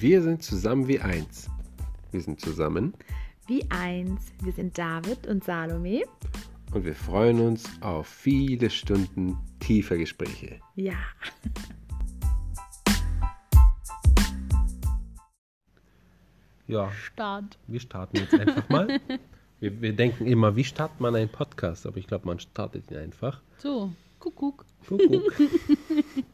Wir sind zusammen wie eins. Wir sind zusammen wie eins. Wir sind David und Salome. Und wir freuen uns auf viele Stunden tiefer Gespräche. Ja. Ja. Start. Wir starten jetzt einfach mal. wir, wir denken immer, wie startet man einen Podcast? Aber ich glaube, man startet ihn einfach. So, Kuckuck. Kuckuck.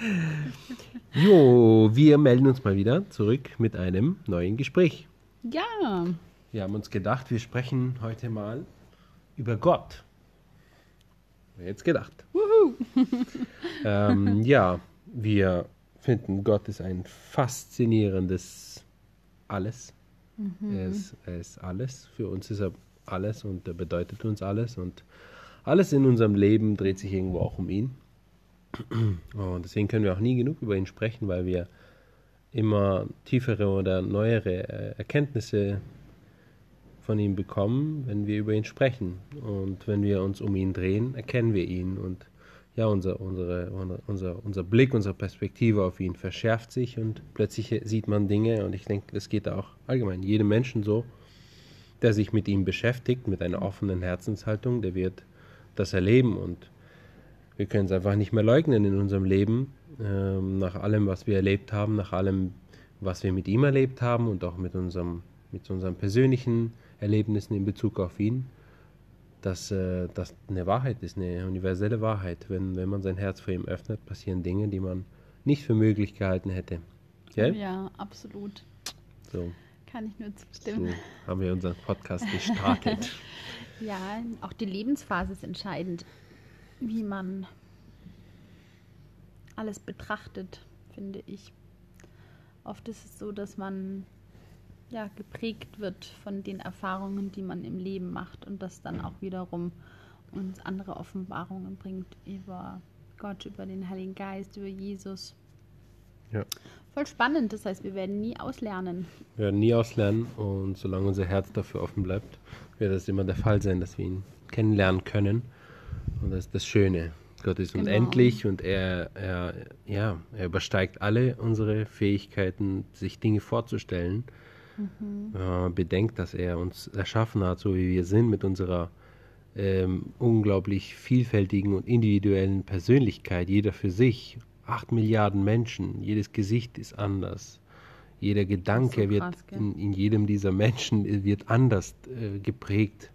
jo, wir melden uns mal wieder zurück mit einem neuen Gespräch. Ja. Wir haben uns gedacht, wir sprechen heute mal über Gott. Jetzt gedacht? ähm, ja, wir finden, Gott ist ein faszinierendes Alles. Mhm. Er, ist, er ist alles. Für uns ist er alles und er bedeutet uns alles. Und alles in unserem Leben dreht sich irgendwo auch um ihn. Und deswegen können wir auch nie genug über ihn sprechen, weil wir immer tiefere oder neuere äh, Erkenntnisse von ihm bekommen, wenn wir über ihn sprechen. Und wenn wir uns um ihn drehen, erkennen wir ihn. Und ja, unser, unsere, unser, unser Blick, unsere Perspektive auf ihn verschärft sich und plötzlich sieht man Dinge. Und ich denke, das geht auch allgemein jedem Menschen so, der sich mit ihm beschäftigt, mit einer offenen Herzenshaltung, der wird das erleben. Und wir können es einfach nicht mehr leugnen in unserem Leben, ähm, nach allem, was wir erlebt haben, nach allem, was wir mit ihm erlebt haben und auch mit unserem, mit unseren persönlichen Erlebnissen in Bezug auf ihn, dass äh, das eine Wahrheit ist, eine universelle Wahrheit. Wenn, wenn man sein Herz vor ihm öffnet, passieren Dinge, die man nicht für möglich gehalten hätte. Gell? Ja, absolut. So. Kann ich nur zustimmen. So haben wir unseren Podcast gestartet. ja, auch die Lebensphase ist entscheidend, wie man alles betrachtet, finde ich. Oft ist es so, dass man ja, geprägt wird von den Erfahrungen, die man im Leben macht und das dann auch wiederum uns andere Offenbarungen bringt über Gott, über den Heiligen Geist, über Jesus. Ja. Voll spannend, das heißt, wir werden nie auslernen. Wir werden nie auslernen und solange unser Herz dafür offen bleibt, wird es immer der Fall sein, dass wir ihn kennenlernen können. Und das ist das Schöne. Gott ist genau. unendlich und er, er, ja, er übersteigt alle unsere Fähigkeiten, sich Dinge vorzustellen. Mhm. Äh, bedenkt, dass er uns erschaffen hat, so wie wir sind, mit unserer ähm, unglaublich vielfältigen und individuellen Persönlichkeit, jeder für sich. Acht Milliarden Menschen, jedes Gesicht ist anders. Jeder Gedanke so krass, wird in, in, jedem dieser Menschen wird anders äh, geprägt.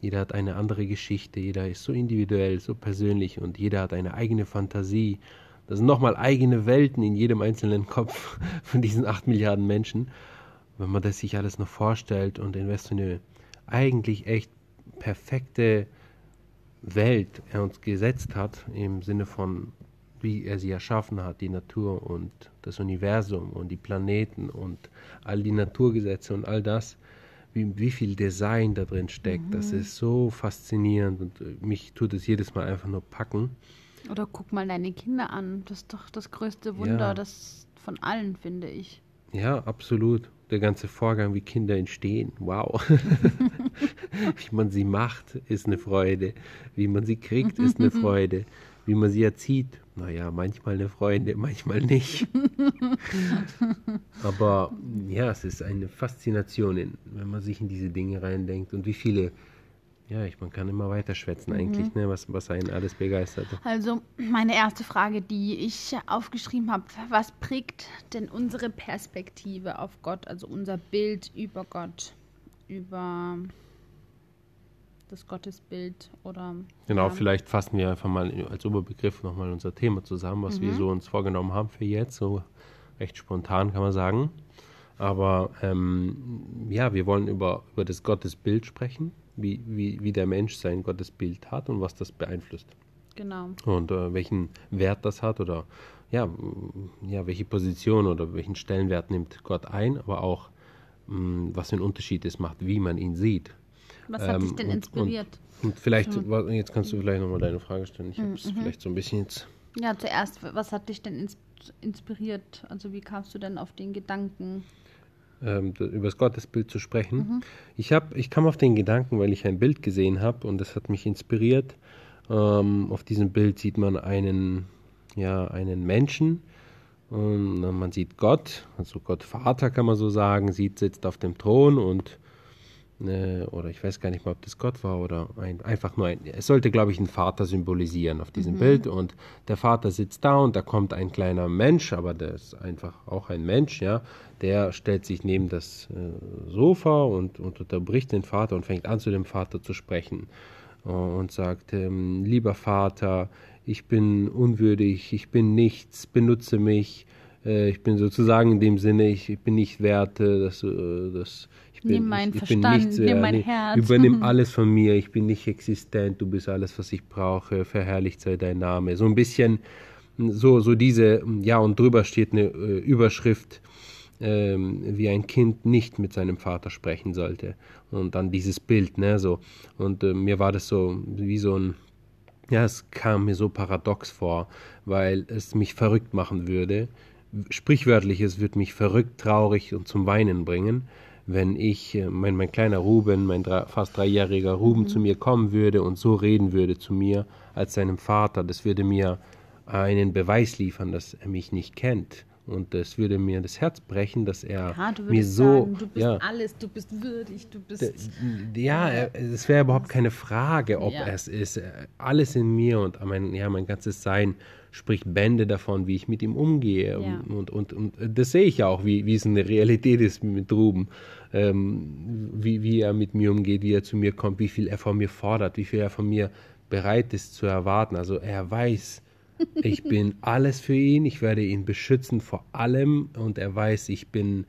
Jeder hat eine andere Geschichte, jeder ist so individuell, so persönlich und jeder hat eine eigene Fantasie. Das sind nochmal eigene Welten in jedem einzelnen Kopf von diesen acht Milliarden Menschen wenn man das sich alles noch vorstellt und in was eine eigentlich echt perfekte Welt er uns gesetzt hat, im Sinne von, wie er sie erschaffen hat, die Natur und das Universum und die Planeten und all die Naturgesetze und all das, wie, wie viel Design da drin steckt. Mhm. Das ist so faszinierend und äh, mich tut es jedes Mal einfach nur packen. Oder guck mal deine Kinder an. Das ist doch das größte Wunder, ja. das von allen, finde ich. Ja, absolut der ganze Vorgang, wie Kinder entstehen. Wow. wie man sie macht, ist eine Freude. Wie man sie kriegt, ist eine Freude. Wie man sie erzieht, naja, manchmal eine Freude, manchmal nicht. Aber ja, es ist eine Faszination, wenn man sich in diese Dinge reindenkt und wie viele ja, ich, man kann immer weiter schwätzen eigentlich, mhm. ne, was, was einen alles begeistert. Also meine erste Frage, die ich aufgeschrieben habe, was prägt denn unsere Perspektive auf Gott, also unser Bild über Gott, über das Gottesbild oder... Genau, ja. vielleicht fassen wir einfach mal als Oberbegriff nochmal unser Thema zusammen, was mhm. wir so uns vorgenommen haben für jetzt, so recht spontan kann man sagen. Aber ähm, ja, wir wollen über, über das Gottesbild sprechen wie, wie, wie der Mensch sein Gottesbild hat und was das beeinflusst. Genau. Und äh, welchen Wert das hat oder ja, ja, welche Position oder welchen Stellenwert nimmt Gott ein, aber auch mh, mm, was für einen Unterschied es macht, wie man ihn sieht. Was hat ähm, dich denn und, inspiriert? Und, und vielleicht, mhm. jetzt kannst du vielleicht nochmal deine Frage stellen. Ich habe es mhm. vielleicht so ein bisschen jetzt. Ja, zuerst, was hat dich denn inspiriert? Also wie kamst du denn auf den Gedanken? ähm, über das Gottesbild zu sprechen. Mhm. Ich, hab, ich kam auf den Gedanken, weil ich ein Bild gesehen habe und das hat mich inspiriert. Ähm, auf diesem Bild sieht man einen, ja, einen Menschen Und man sieht Gott, also Gott Vater kann man so sagen, sieht, sitzt auf dem Thron und äh, oder ich weiß gar nicht mal, ob das Gott war oder ein, einfach nur ein, es sollte, glaube ich, einen Vater symbolisieren auf diesem mhm. Bild. Und der Vater sitzt da und da kommt ein kleiner Mensch, aber der ist einfach auch ein Mensch, ja, der stellt sich neben das äh, Sofa und, und unterbricht den Vater und fängt an, zu dem Vater zu sprechen. Äh, und sagt, ähm, lieber Vater, ich bin unwürdig, ich bin nichts, benutze mich, äh, ich bin sozusagen in dem Sinne, ich, ich bin nicht wert, äh, dass, äh, dass bin, nimm meinen Verstand, nichts, nimm mein Herz. Übernimm alles von mir, ich bin nicht existent, du bist alles, was ich brauche, verherrlicht sei dein Name. So ein bisschen, so, so diese, ja, und drüber steht eine äh, Überschrift, ähm, wie ein Kind nicht mit seinem Vater sprechen sollte. Und dann dieses Bild, ne, so. Und äh, mir war das so wie so ein, ja, es kam mir so paradox vor, weil es mich verrückt machen würde. Sprichwörtlich, es würde mich verrückt, traurig und zum Weinen bringen wenn ich, äh, mein, mein kleiner Ruben, mein drei, fast dreijähriger Ruben mhm. zu mir kommen würde und so reden würde zu mir als seinem Vater, das würde mir einen Beweis liefern, dass er mich nicht kennt. Und das würde mir das Herz brechen, dass er ja, mir so. Sagen, du bist ja, alles, du bist würdig, du bist. Ja, es wäre überhaupt keine Frage, ob ja. es ist. Alles in mir und mein, ja, mein ganzes Sein spricht Bände davon, wie ich mit ihm umgehe. Ja. Und, und, und, das sehe ich ja auch, wie, wie es in der Realität ist mit Ruben. Ähm, wie, wie er mit mir umgeht, wie er zu mir kommt, wie viel er von mir fordert, wie viel er von mir bereit ist zu erwarten. Also er weiß, ich bin alles für ihn, ich werde ihn beschützen vor allem und er weiß, ich bin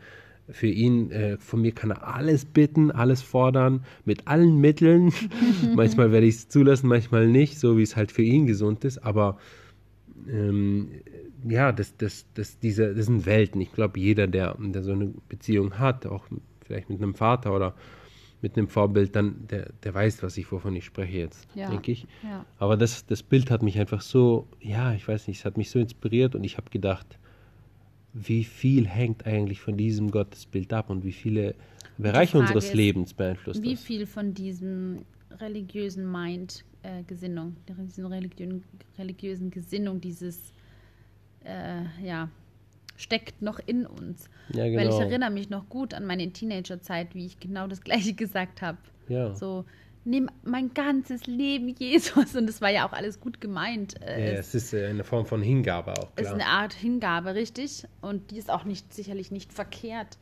für ihn, äh, von mir kann er alles bitten, alles fordern, mit allen Mitteln. manchmal werde ich es zulassen, manchmal nicht, so wie es halt für ihn gesund ist, aber ähm, ja, das, das, das, diese, das sind Welten. Ich glaube, jeder, der, der so eine Beziehung hat, auch vielleicht mit einem Vater oder mit einem Vorbild, dann der, der weiß, was ich, wovon ich spreche jetzt, ja. denke ich. Ja. Aber das, das Bild hat mich einfach so, ja, ich weiß nicht, es hat mich so inspiriert und ich habe gedacht, wie viel hängt eigentlich von diesem Gottesbild ab und wie viele Bereiche unseres ist, Lebens beeinflusst Wie das? viel von diesem religiösen Mind, äh, Gesinnung, der religiösen, religiösen Gesinnung, dieses, äh, ja, steckt noch in uns. Ja, genau. Weil ich genau. erinnere mich noch gut an meine Teenagerzeit, wie ich genau das Gleiche gesagt habe. Ja. So, nimm mein ganzes Leben, Jesus. Und das war ja auch alles gut gemeint. Äh, ja, es, ist äh, eine Form von Hingabe auch. Es ist eine Art Hingabe, richtig. Und die ist auch nicht sicherlich nicht verkehrt.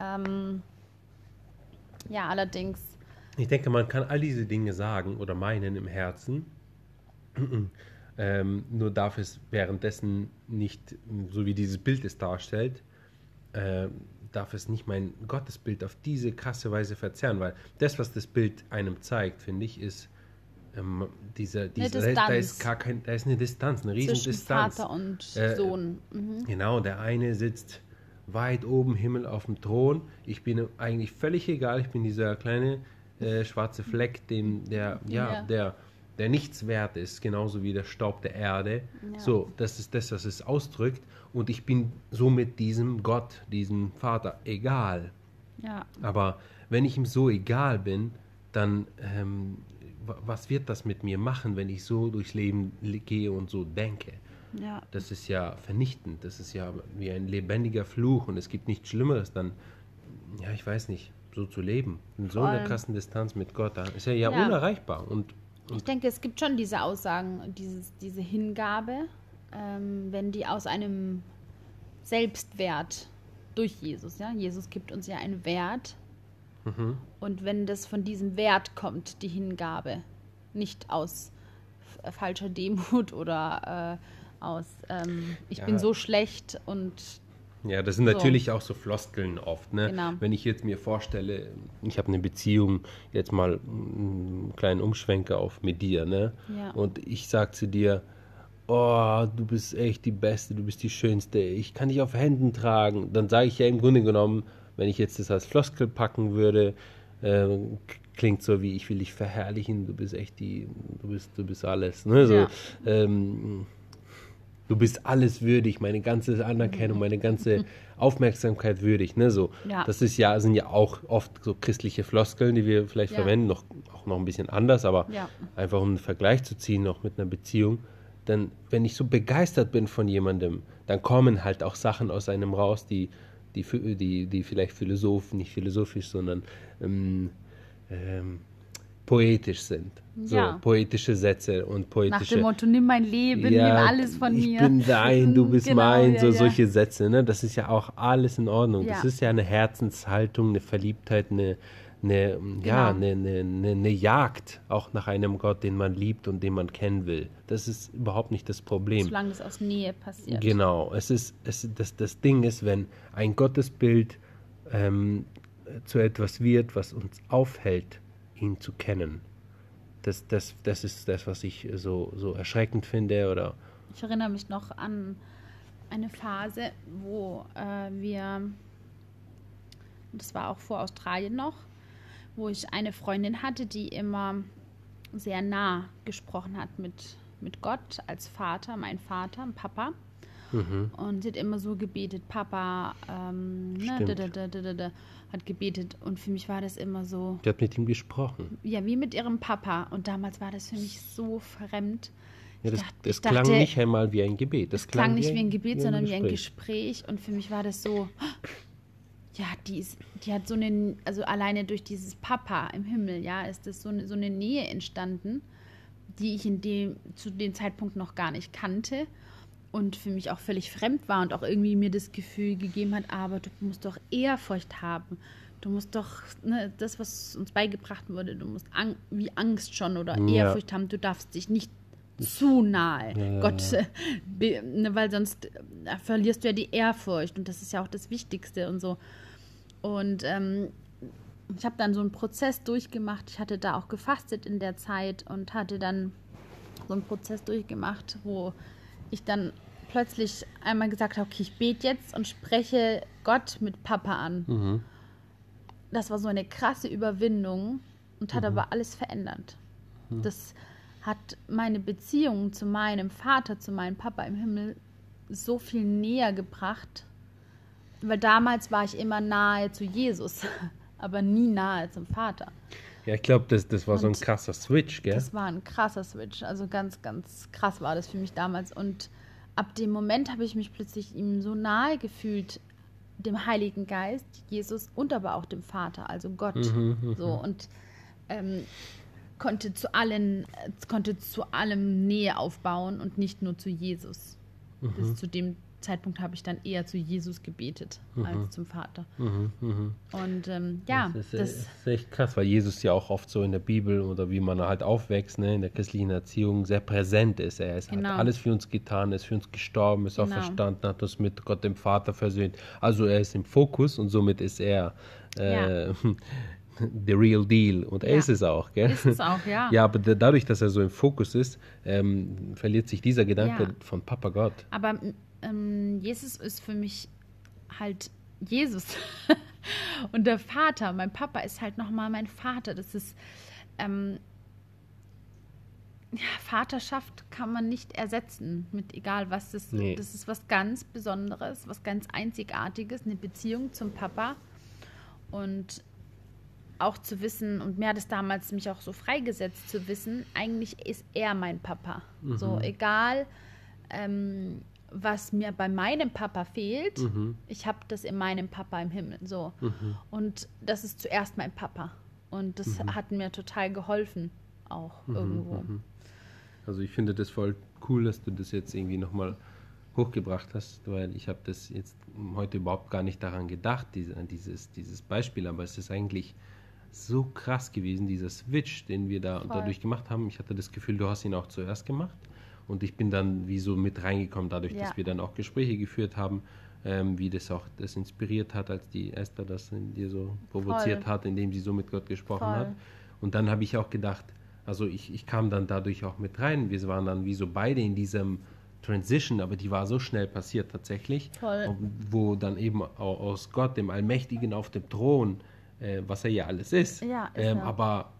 Ähm, ja, allerdings. Ich denke, man kann all diese Dinge sagen oder meinen im Herzen. Ähm, nur darf es währenddessen nicht, so wie dieses Bild es darstellt, äh, darf es nicht mein Gottesbild auf diese krasse Weise verzerren, weil das, was das Bild einem zeigt, finde ich, ist ähm, dieser, dieser da, da, ist gar kein, da ist eine Distanz, eine riesen Zwischen Distanz. Vater und äh, Sohn. Mhm. Genau, der eine sitzt weit oben Himmel auf dem Thron. Ich bin eigentlich völlig egal. Ich bin dieser kleine äh, schwarze Fleck, dem der ja, ja. der der nichts wert ist, genauso wie der Staub der Erde. Ja. So, das ist das, was es ausdrückt. Und ich bin somit diesem Gott, diesem Vater egal. Ja. Aber wenn ich ihm so egal bin, dann ähm, was wird das mit mir machen, wenn ich so durchs Leben gehe und so denke? Ja. Das ist ja vernichtend. Das ist ja wie ein lebendiger Fluch und es gibt nichts Schlimmeres dann, ja, ich weiß nicht, so zu leben. In so einer krassen Distanz mit Gott, da ist er ja, ja. unerreichbar. Und ich denke, es gibt schon diese Aussagen, dieses, diese Hingabe, ähm, wenn die aus einem Selbstwert durch Jesus, ja, Jesus gibt uns ja einen Wert. Mhm. Und wenn das von diesem Wert kommt, die Hingabe, nicht aus falscher Demut oder äh, aus ähm, ich ja. bin so schlecht und ja, das sind so. natürlich auch so Floskeln oft. Ne? Genau. Wenn ich jetzt mir vorstelle, ich habe eine Beziehung, jetzt mal einen kleinen Umschwenker auf mit dir, ne? Ja. Und ich sage zu dir, oh, du bist echt die Beste, du bist die Schönste, ich kann dich auf Händen tragen. Dann sage ich ja im Grunde genommen, wenn ich jetzt das als Floskel packen würde, äh, klingt so wie ich will dich verherrlichen, du bist echt die, du bist, du bist alles. Ne? So, ja. ähm, du bist alles würdig, meine ganze Anerkennung, meine ganze Aufmerksamkeit würdig. Ne? So, ja. Das ist ja, sind ja auch oft so christliche Floskeln, die wir vielleicht ja. verwenden, noch, auch noch ein bisschen anders, aber ja. einfach um einen Vergleich zu ziehen, noch mit einer Beziehung. dann, wenn ich so begeistert bin von jemandem, dann kommen halt auch Sachen aus einem raus, die, die, die, die vielleicht philosoph, nicht philosophisch, sondern ähm, ähm, poetisch sind. So Ja. poetische Sätze und poetische. Nach dem Motto, nimm mein Leben, nimm alles von ich mir. bin dein, du bist Genau, mein, ja, so ja. solche Sätze, ne? Das ist ja auch alles in Ordnung. Das Ja. ist ja eine Herzenshaltung, eine Verliebtheit, eine, eine ja, Genau. eine, eine, eine, eine Jagd auch nach einem Gott, den man liebt und den man kennen will. Das ist überhaupt nicht das Problem. Solange es aus Nähe passiert. Genau, es ist, es, das, das Ding ist, wenn ein Gottesbild ähm, zu etwas wird, was uns aufhält, ihn zu kennen. Das, das, das ist das, was ich so, so erschreckend finde. Oder Ich erinnere mich noch an eine Phase, wo äh, wir, das war auch vor Australien noch, wo ich eine Freundin hatte, die immer sehr nah gesprochen hat mit, mit Gott als Vater, mein Vater, Papa. Mhm. Und sie hat immer so gebetet, Papa, ähm, ne, da, da, da, hat gebetet. Und für mich war das immer so, die hat mit ihm gesprochen. ja, wie mit ihrem Papa. Und damals war das für mich so fremd. Ja, das, dachte- das klang dachte- nicht einmal wie ein Gebet. Das Es klang nicht wie ein Gebet, wie sondern wie ein Gespräch. Und für mich war das so, ja, die, ist, die hat so eine, also alleine durch dieses Papa im Himmel, ja, ist das so eine, so eine Nähe entstanden, die ich in dem, zu dem Zeitpunkt noch gar nicht kannte und für mich auch völlig fremd war und auch irgendwie mir das Gefühl gegeben hat, aber du musst doch Ehrfurcht haben. Du musst doch, ne, das, was uns beigebracht wurde, du musst ang wie Angst schon oder Ja. Ehrfurcht haben, du darfst dich nicht zu nahe Ja, Gott, äh, ne, weil sonst äh, verlierst du ja die Ehrfurcht und das ist ja auch das Wichtigste und so. Und ähm, ich habe dann so einen Prozess durchgemacht. Ich hatte da auch gefastet in der Zeit und hatte dann so einen Prozess durchgemacht, wo ich dann plötzlich einmal gesagt habe, okay, ich bete jetzt und spreche Gott mit Papa an. Mhm. Das war so eine krasse Überwindung und hat aber alles verändert. Das hat meine Beziehung zu meinem Vater, zu meinem Papa im Himmel so viel näher gebracht, weil damals war ich immer nahe zu Jesus, aber nie nahe zum Vater. Ja, ich glaube, das, das war so ein Und krasser Switch, gell? Das war ein krasser Switch. Also ganz, ganz krass war das für mich damals. Und ab dem Moment habe ich mich plötzlich ihm so nahe gefühlt, dem Heiligen Geist, Jesus und aber auch dem Vater, also Gott. Mhm, so und ähm, konnte zu allen, äh, konnte zu allem Nähe aufbauen und nicht nur zu Jesus. Mhm. Bis zu dem Zeitpunkt habe ich dann eher zu Jesus gebetet als zum Vater. Mhm, mhm. Und ähm, ja, Das ist, das, ist echt krass, weil Jesus ja auch oft so in der Bibel oder wie man halt aufwächst, ne, in der christlichen Erziehung sehr präsent ist. Er ist, Genau. hat alles für uns getan, ist für uns gestorben, ist Genau. auferstanden, hat uns mit Gott dem Vater versöhnt. Also er ist im Fokus und somit ist er äh, the real deal. Und er Ja. ist es auch, gell? ist es auch, ja. Ja, aber da- dadurch, dass er so im Fokus ist, ähm, verliert sich dieser Gedanke Ja. von Papa Gott. Aber ähm, Jesus ist für mich halt Jesus. Und der Vater, mein Papa ist halt nochmal mein Vater. Das ist, ähm, ja, Vaterschaft kann man nicht ersetzen mit egal was. Das, Nee. das ist was ganz Besonderes, was ganz Einzigartiges, eine Beziehung zum Papa. Und auch zu wissen, und mir hat es damals mich auch so freigesetzt zu wissen, eigentlich ist er mein Papa. So, egal, ähm, was mir bei meinem Papa fehlt, Mhm. ich habe das in meinem Papa im Himmel. So. Und das ist zuerst mein Papa. Und das Mhm. hat mir total geholfen, auch irgendwo. Also ich finde das voll cool, dass du das jetzt irgendwie nochmal hochgebracht hast, weil ich habe das jetzt heute überhaupt gar nicht daran gedacht, diese, dieses, dieses Beispiel, aber es ist eigentlich so krass gewesen, dieser Switch, den wir da Voll. dadurch gemacht haben. Ich hatte das Gefühl, du hast ihn auch zuerst gemacht und ich bin dann wie so mit reingekommen, dadurch, Ja. dass wir dann auch Gespräche geführt haben, ähm, wie das auch das inspiriert hat, als die Esther das in dir so provoziert Voll. hat, indem sie so mit Gott gesprochen Voll. hat. Und dann habe ich auch gedacht, also ich, ich kam dann dadurch auch mit rein. Wir waren dann wie so beide in diesem Transition, aber die war so schnell passiert tatsächlich. Voll. Wo dann eben au- aus Gott, dem Allmächtigen auf dem Thron, äh, was er ja alles ist, Ja, ist ähm, er. aber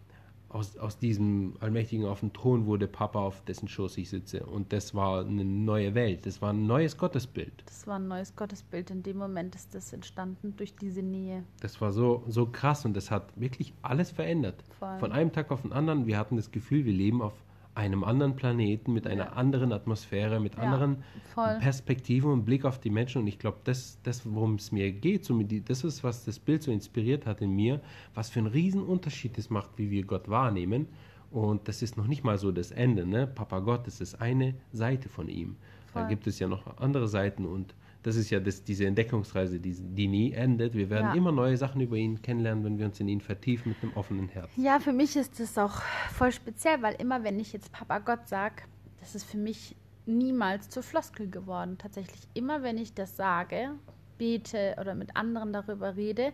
aus, aus diesem Allmächtigen auf dem Thron wurde Papa, auf dessen Schoß ich sitze. Und das war eine neue Welt, das war ein neues Gottesbild. Das war ein neues Gottesbild. In dem Moment ist das entstanden durch diese Nähe. Das war so, so krass und das hat wirklich alles verändert. Von einem Tag auf den anderen, wir hatten das Gefühl, wir leben auf einem anderen Planeten, mit einer Ja. anderen Atmosphäre, mit Ja, anderen voll. Perspektiven und Blick auf die Menschen. Und ich glaube, das, das worum es mir geht, so mit die, das ist, was das Bild so inspiriert hat in mir, was für einen riesen Unterschied es macht, wie wir Gott wahrnehmen. Und das ist noch nicht mal so das Ende. Ne? Papa Gott, das ist eine Seite von ihm. Da Voll. gibt es ja noch andere Seiten und das ist ja das, diese Entdeckungsreise, die, die nie endet. Wir werden Ja. immer neue Sachen über ihn kennenlernen, wenn wir uns in ihn vertiefen mit einem offenen Herz. Ja, für mich ist das auch voll speziell, weil immer, wenn ich jetzt Papa Gott sage, das ist für mich niemals zur Floskel geworden. Tatsächlich immer, wenn ich das sage, bete oder mit anderen darüber rede,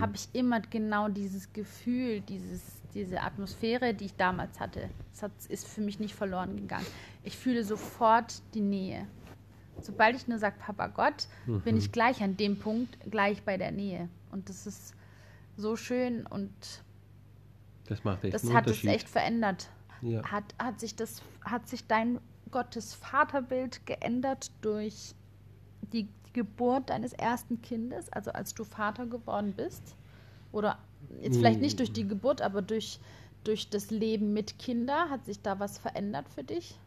habe ich immer genau dieses Gefühl, dieses, diese Atmosphäre, die ich damals hatte. Das hat, ist für mich nicht verloren gegangen. Ich fühle sofort die Nähe. Sobald ich nur sage, Papa Gott, bin ich gleich an dem Punkt, gleich bei der Nähe. Und das ist so schön und Das macht echt das hat es echt verändert. Ja. Hat, hat, sich das, hat sich dein Gottes Vaterbild geändert durch die Geburt deines ersten Kindes, also als du Vater geworden bist? Oder jetzt vielleicht nicht durch die Geburt, aber durch, durch das Leben mit Kinder, hat sich da was verändert für dich?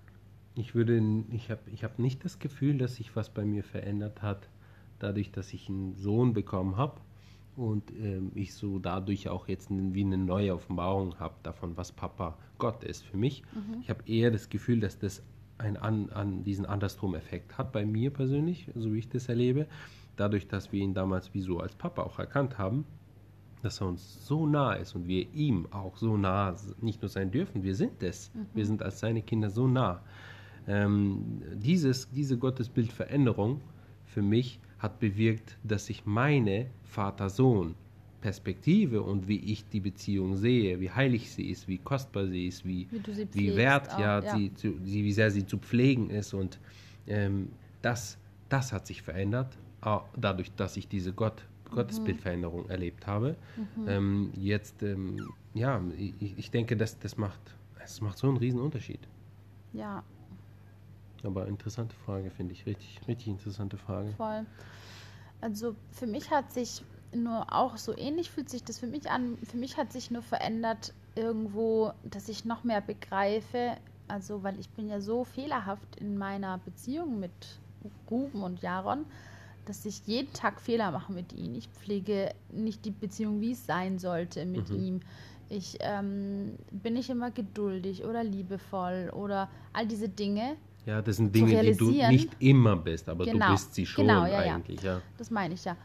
Ich würde, ich habe ich hab nicht das Gefühl, dass sich was bei mir verändert hat, dadurch, dass ich einen Sohn bekommen habe und ähm, ich so dadurch auch jetzt wie eine neue Offenbarung habe davon, was Papa Gott ist für mich. Ich habe eher das Gefühl, dass das ein an, an diesen Andersrum-Effekt hat bei mir persönlich, so wie ich das erlebe. Dadurch, dass wir ihn damals wie so als Papa auch erkannt haben, dass er uns so nah ist und wir ihm auch so nah nicht nur sein dürfen, wir sind es. Wir sind als seine Kinder so nah. Ähm, dieses, diese Gottesbildveränderung für mich hat bewirkt, dass ich meine Vater-Sohn-Perspektive und wie ich die Beziehung sehe, wie heilig sie ist, wie kostbar sie ist, wie, Wie wie wert auch, ja, ja. Sie, zu, sie, wie sehr sie zu pflegen ist und ähm, das, das hat sich verändert, dadurch, dass ich diese Gott, Gottesbildveränderung erlebt habe. Ähm, jetzt, ähm, ja, ich, ich denke, das, das macht, es macht so einen riesen Unterschied. Ja, Aber interessante Frage, finde ich. Richtig, richtig interessante Frage. voll. Also für mich hat sich nur auch so ähnlich fühlt sich das für mich an. Für mich hat sich nur verändert irgendwo, dass ich noch mehr begreife. Also, weil ich bin ja so fehlerhaft in meiner Beziehung mit Ruben und Jaron, dass ich jeden Tag Fehler mache mit ihnen. Ich pflege nicht die Beziehung, wie es sein sollte mit ihm. Ich ähm, bin nicht immer geduldig oder liebevoll oder all diese Dinge. Ja, das sind Dinge, die du nicht immer bist, aber Genau, du bist sie schon genau, ja, ja. eigentlich. Ja. Das meine ich ja.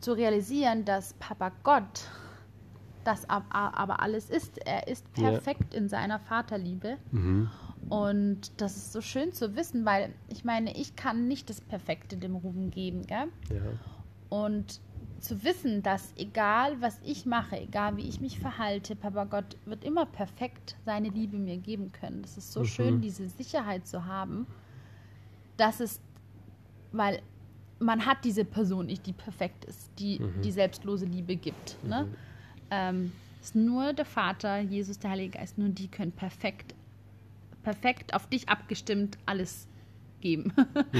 Zu realisieren, dass Papa Gott das ab- aber alles ist. Er ist Ja. perfekt in seiner Vaterliebe. Mhm. Und das ist so schön zu wissen, weil ich meine, ich kann nicht das Perfekte dem Ruben geben, gell? Ja. Und zu wissen, dass egal was ich mache, egal wie ich mich verhalte, Papa Gott wird immer perfekt seine Liebe mir geben können. Das ist so Mhm. schön, diese Sicherheit zu haben, dass es, weil man hat diese Person nicht, die perfekt ist, die Mhm. die selbstlose Liebe gibt. Ne? Ähm, es ist nur der Vater, Jesus, der Heilige Geist, nur die können perfekt, perfekt auf dich abgestimmt alles geben.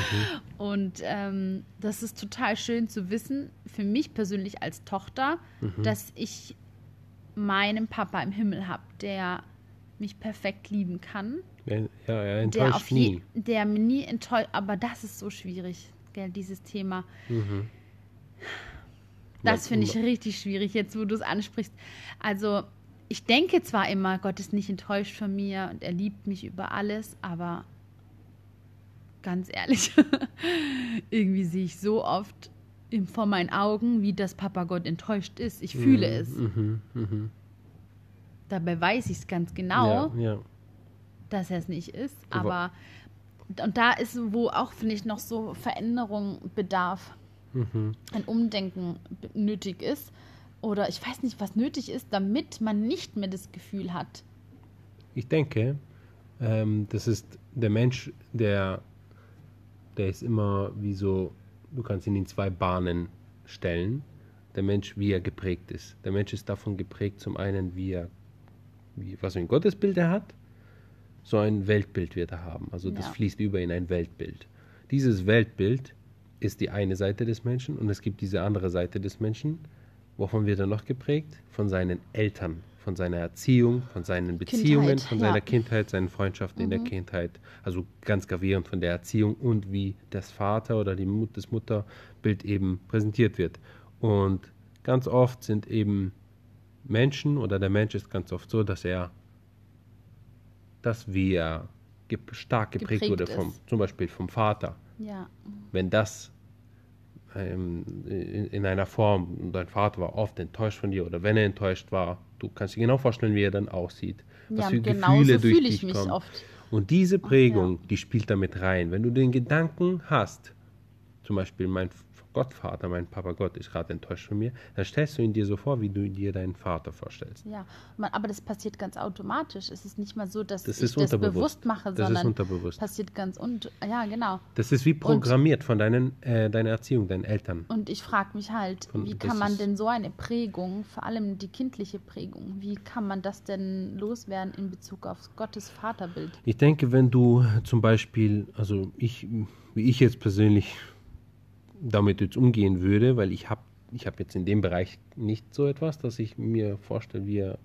Und ähm, das ist total schön zu wissen, für mich persönlich als Tochter, dass ich meinen Papa im Himmel habe, der mich perfekt lieben kann, Ja, ja, er der enttäuscht je, nie. der mir nie enttäuscht, aber das ist so schwierig, gell, dieses Thema. Mhm. Das finde ich richtig schwierig, jetzt wo du es ansprichst. Also, ich denke zwar immer, Gott ist nicht enttäuscht von mir und er liebt mich über alles, aber ganz ehrlich, irgendwie sehe ich so oft im, vor meinen Augen, wie das Papa Gott enttäuscht ist. Ich fühle es. Mhm. Mhm. Dabei weiß ich es ganz genau, Ja, ja. dass er es nicht ist. Aber- und da ist, wo auch, finde ich, noch so Veränderung bedarf. Mhm. ein Umdenken nötig ist. Oder ich weiß nicht, was nötig ist, damit man nicht mehr das Gefühl hat. Ich denke, ähm, das ist der Mensch, der, der ist immer wie so, du kannst ihn in zwei Bahnen stellen. Der Mensch, wie er geprägt ist. Der Mensch ist davon geprägt, zum einen, wie er, wie, was für ein Gottesbild er hat, so ein Weltbild wird er haben. Also das Ja. fließt über in ein Weltbild. Dieses Weltbild ist die eine Seite des Menschen und es gibt diese andere Seite des Menschen. Wovon wird er noch geprägt? Von seinen Eltern, von seiner Erziehung, von seinen Beziehungen, Kindheit, von ja. seiner Kindheit, seinen Freundschaften in der Kindheit. Also ganz gravierend von der Erziehung und wie das Vater oder die Mut, das Mutterbild eben präsentiert wird. Und ganz oft sind eben Menschen oder der Mensch ist ganz oft so, dass er, dass wie er ge- stark geprägt, Geprägt wurde, vom, zum Beispiel vom Vater. Ja. Wenn das ähm, in, in einer Form, dein Vater war oft enttäuscht von dir oder wenn er enttäuscht war, du kannst dir genau vorstellen, wie er dann aussieht. Was Ja, für genau Gefühle so durch fühle ich dich mich kommen. oft. Und diese Prägung, die spielt damit rein. Wenn du den Gedanken hast, zum Beispiel mein Gottvater, mein Papa Gott ist gerade enttäuscht von mir, dann stellst du ihn dir so vor, wie du dir deinen Vater vorstellst. Ja, man, aber das passiert ganz automatisch. Es ist nicht mal so, dass Das ich das bewusst mache, Das ist sondern unterbewusst. passiert ganz und ja, genau. Das ist wie programmiert von deinen, äh, deiner Erziehung, deinen Eltern. Und ich frage mich halt, Und wie das kann man denn so eine Prägung, vor allem die kindliche Prägung, wie kann man das denn loswerden in Bezug auf Gottes Vaterbild? Ich denke, wenn du zum Beispiel, also ich, wie ich jetzt persönlich damit jetzt umgehen würde, weil ich habe ich hab jetzt in dem Bereich nicht so etwas, dass ich mir vorstelle, wie er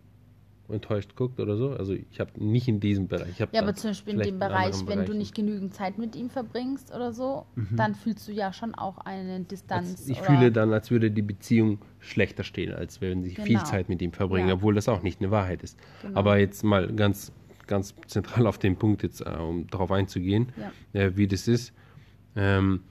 enttäuscht guckt oder so. Also ich habe nicht in diesem Bereich. Ja, aber zum Beispiel in dem Bereich, wenn du Bereichen. nicht genügend Zeit mit ihm verbringst oder so, dann fühlst du ja schon auch eine Distanz. Als, ich oder fühle dann, als würde die Beziehung schlechter stehen, als würden sie viel Genau. Zeit mit ihm verbringen, Ja. obwohl das auch nicht eine Wahrheit ist. Genau. Aber jetzt mal ganz, ganz zentral auf den Punkt jetzt, äh, um darauf einzugehen, äh, wie das ist. Ähm,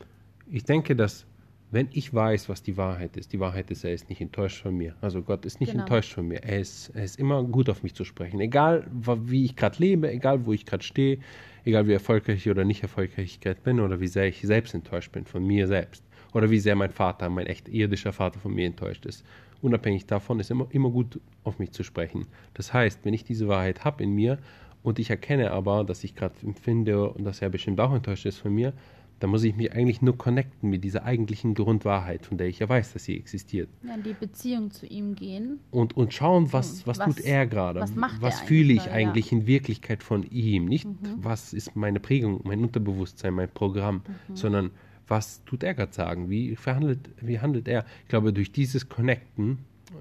ich denke, dass wenn ich weiß, was die Wahrheit ist, die Wahrheit ist, er ist nicht enttäuscht von mir. Also Gott ist nicht Genau. enttäuscht von mir. Er ist, er ist immer gut auf mich zu sprechen. Egal, wie ich gerade lebe, egal, wo ich gerade stehe, egal, wie erfolgreich ich oder nicht erfolgreich ich gerade bin oder wie sehr ich selbst enttäuscht bin von mir selbst. Oder wie sehr mein Vater, mein echt irdischer Vater von mir enttäuscht ist. Unabhängig davon ist immer, immer gut auf mich zu sprechen. Das heißt, wenn ich diese Wahrheit habe in mir und ich erkenne aber, dass ich gerade empfinde und dass er bestimmt auch enttäuscht ist von mir, dann muss ich mich eigentlich nur connecten mit dieser eigentlichen Grundwahrheit, von der ich ja weiß, dass sie existiert. ja, in die Beziehung zu ihm gehen. Und, und schauen, was, was, Hm, Was- tut er gerade? was macht was er fühle ich eigentlich da, eigentlich in Wirklichkeit von ihm? Nicht, Mhm. was ist meine Prägung, mein Unterbewusstsein, mein Programm, Mhm. sondern was tut er gerade sagen? Wie verhandelt, wie handelt er? Ich glaube, durch dieses Connecten